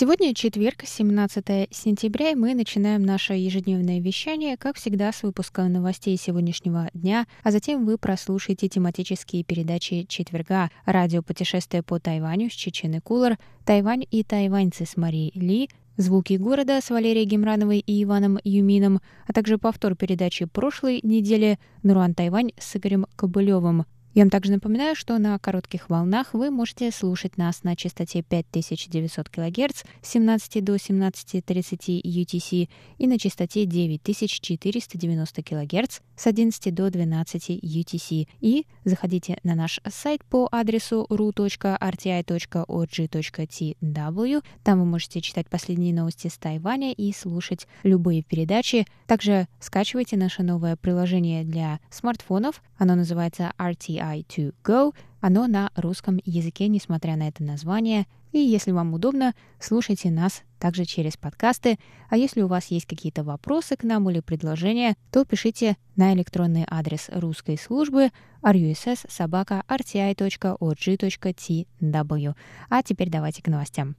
Сегодня четверг, 17 сентября, и мы начинаем наше ежедневное вещание, как всегда, с выпуска новостей сегодняшнего дня, а затем вы прослушаете тематические передачи четверга. «Радио путешествия по Тайваню» с Чечены Кулар, «Тайвань и тайваньцы» с Марией Ли, «Звуки города» с Валерией Гемрановой и Иваном Юмином, а также повтор передачи прошлой недели «Нуруан Тайвань» с Игорем Кобылевым – я вам также напоминаю, что на коротких волнах вы можете слушать нас на частоте 5900 кГц с 17 до 17.30 UTC и на частоте 9490 кГц с 11 до 12 UTC. И заходите на наш сайт по адресу ru.rti.org.tw. Там вы можете читать последние новости с Тайваня и слушать любые передачи. Также скачивайте наше новое приложение для смартфонов. Оно называется RTI 2 Go. Оно на русском языке, несмотря на это название. И если вам удобно, слушайте нас также через подкасты. А если у вас есть какие-то вопросы к нам или предложения, то пишите на электронный адрес русской службы russ.rti.org.tw. А теперь давайте к новостям.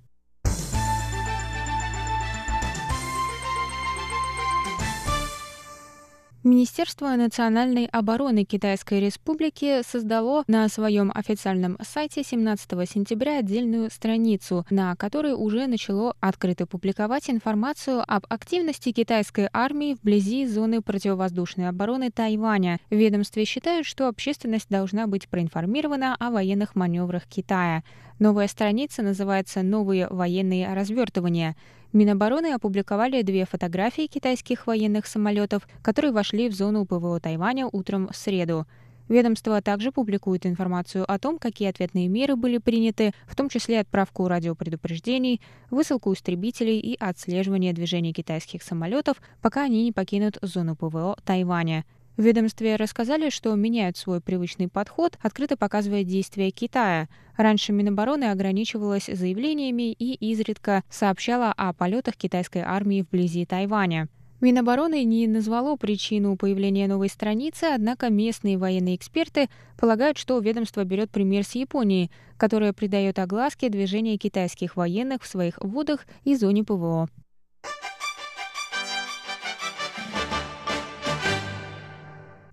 Министерство национальной обороны Китайской Республики создало на своем официальном сайте 17 сентября отдельную страницу, на которой уже начало открыто публиковать информацию об активности китайской армии вблизи зоны противовоздушной обороны Тайваня. В ведомстве считают, что общественность должна быть проинформирована о военных маневрах Китая. Новая страница называется «Новые военные развертывания». Минобороны опубликовали две фотографии китайских военных самолетов, которые вошли в зону ПВО Тайваня утром в среду. Ведомство также публикует информацию о том, какие ответные меры были приняты, в том числе отправку радиопредупреждений, высылку истребителей и отслеживание движения китайских самолетов, пока они не покинут зону ПВО Тайваня. В ведомстве рассказали, что меняют свой привычный подход, открыто показывая действия Китая. Раньше Минобороны ограничивалась заявлениями и изредка сообщала о полетах китайской армии вблизи Тайваня. Минобороны не назвало причину появления новой страницы, однако местные военные эксперты полагают, что ведомство берет пример с Японии, которая придает огласке движения китайских военных в своих водах и зоне ПВО.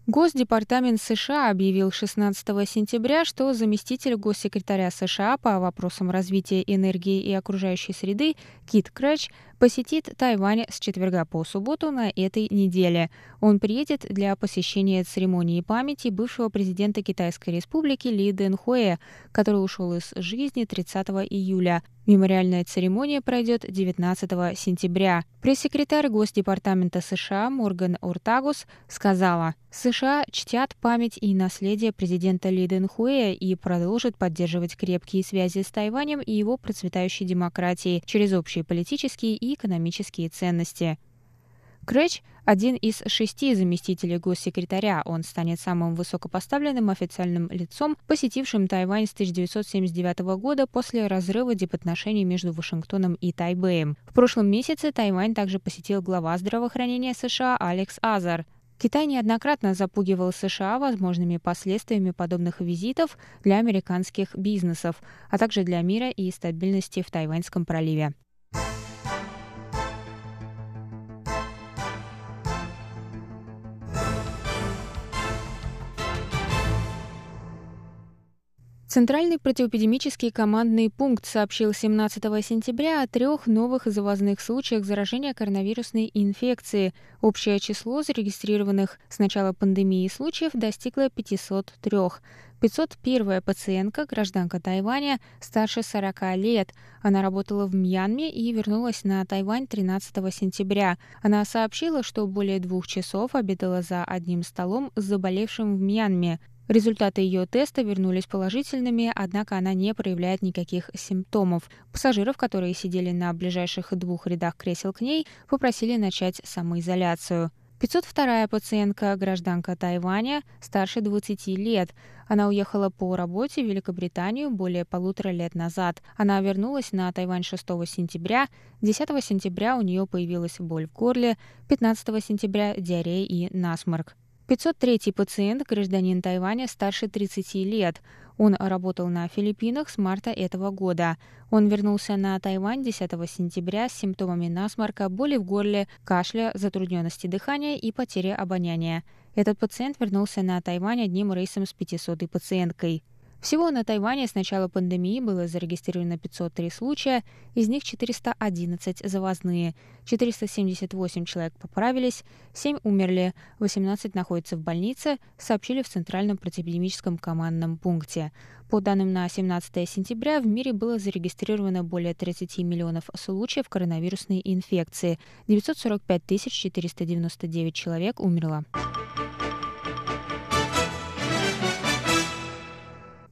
Госдепартамент США объявил 16 сентября, что заместитель госсекретаря США по вопросам развития энергии и окружающей среды Кит Крэч посетит Тайвань с четверга по субботу на этой неделе. Он приедет для посещения церемонии памяти бывшего президента Китайской республики Ли Дэнхуэ, который ушел из жизни 30 июля. Мемориальная церемония пройдет 19 сентября. Пресс-секретарь Госдепартамента США Морган Ортагус сказала, США чтят память и наследие президента Ли Дэнхуэя и продолжат поддерживать крепкие связи с Тайванем и его процветающей демократией через общие политические и экономические ценности. Крэч – один из шести заместителей госсекретаря. Он станет самым высокопоставленным официальным лицом, посетившим Тайвань с 1979 года после разрыва дипотношений между Вашингтоном и Тайбэем. В прошлом месяце Тайвань также посетил глава здравоохранения США Алекс Азар. Китай неоднократно запугивал США возможными последствиями подобных визитов для американских бизнесов, а также для мира и стабильности в Тайваньском проливе. Центральный противоэпидемический командный пункт сообщил 17 сентября о трех новых завозных случаях заражения коронавирусной инфекцией. Общее число зарегистрированных с начала пандемии случаев достигло 503. 501 пациентка, гражданка Тайваня, старше 40 лет. Она работала в Мьянме и вернулась на Тайвань 13 сентября. Она сообщила, что более двух часов обедала за одним столом с заболевшим в Мьянме. Результаты ее теста вернулись положительными, однако она не проявляет никаких симптомов. Пассажиров, которые сидели на ближайших двух рядах кресел к ней, попросили начать самоизоляцию. 502-я пациентка, гражданка Тайваня, старше 20 лет. Она уехала по работе в Великобританию более полутора лет назад. Она вернулась на Тайвань 6 сентября. 10 сентября у нее появилась боль в горле, 15 сентября – диарея и насморк. 503 пациент, гражданин Тайваня, старше 30 лет. Он работал на Филиппинах с марта этого года. Он вернулся на Тайвань 10 сентября с симптомами насморка, боли в горле, кашля, затрудненности дыхания и потери обоняния. Этот пациент вернулся на Тайвань одним рейсом с 500 пациенткой. Всего на Тайване с начала пандемии было зарегистрировано 503 случая, из них 411 завозные, 478 человек поправились, 7 умерли, 18 находятся в больнице, сообщили в Центральном противоэпидемическом командном пункте. По данным на 17 сентября в мире было зарегистрировано более 30 миллионов случаев коронавирусной инфекции, 945 499 человек умерло.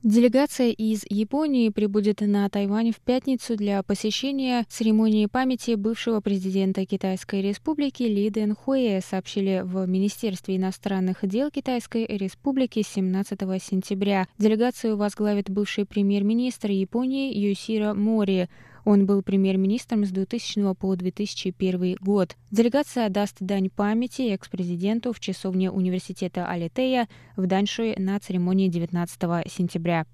Делегация из Японии прибудет на Тайвань в пятницу для посещения церемонии памяти бывшего президента Китайской Республики Ли Дэн Хуэ, сообщили в Министерстве иностранных дел Китайской Республики 17 сентября. Делегацию возглавит бывший премьер-министр Японии Юсира Мори. Он был премьер-министром с 2000 по 2001 год. Делегация даст дань памяти экс-президенту в часовне университета Алитея в Даньшуе на церемонии 19 сентября.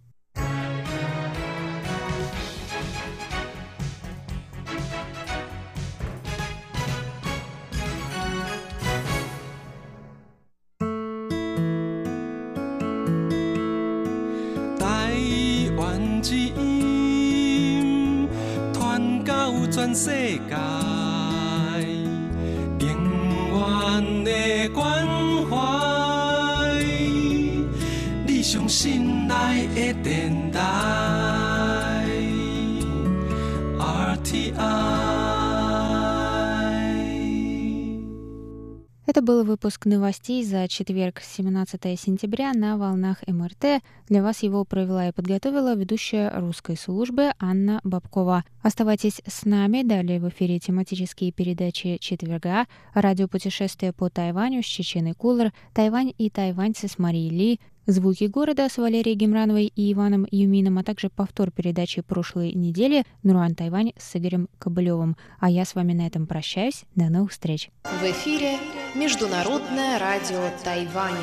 全世界，永远的关怀，你上心内的电台，RTI。Это был выпуск новостей за четверг, 17 сентября на волнах МРТ. Для вас его провела и подготовила ведущая русской службы Анна Бабкова. Оставайтесь с нами. Далее в эфире тематические передачи четверга, радиопутешествие по Тайваню с Чеченой Кулер, Тайвань и тайваньцы с Марией Ли, Звуки города с Валерией Гемрановой и Иваном Юмином, а также повтор передачи прошлой недели Нуруан Тайвань с Игорем Кобылевым. А я с вами на этом прощаюсь. До новых встреч. В эфире Международное радио Тайваня.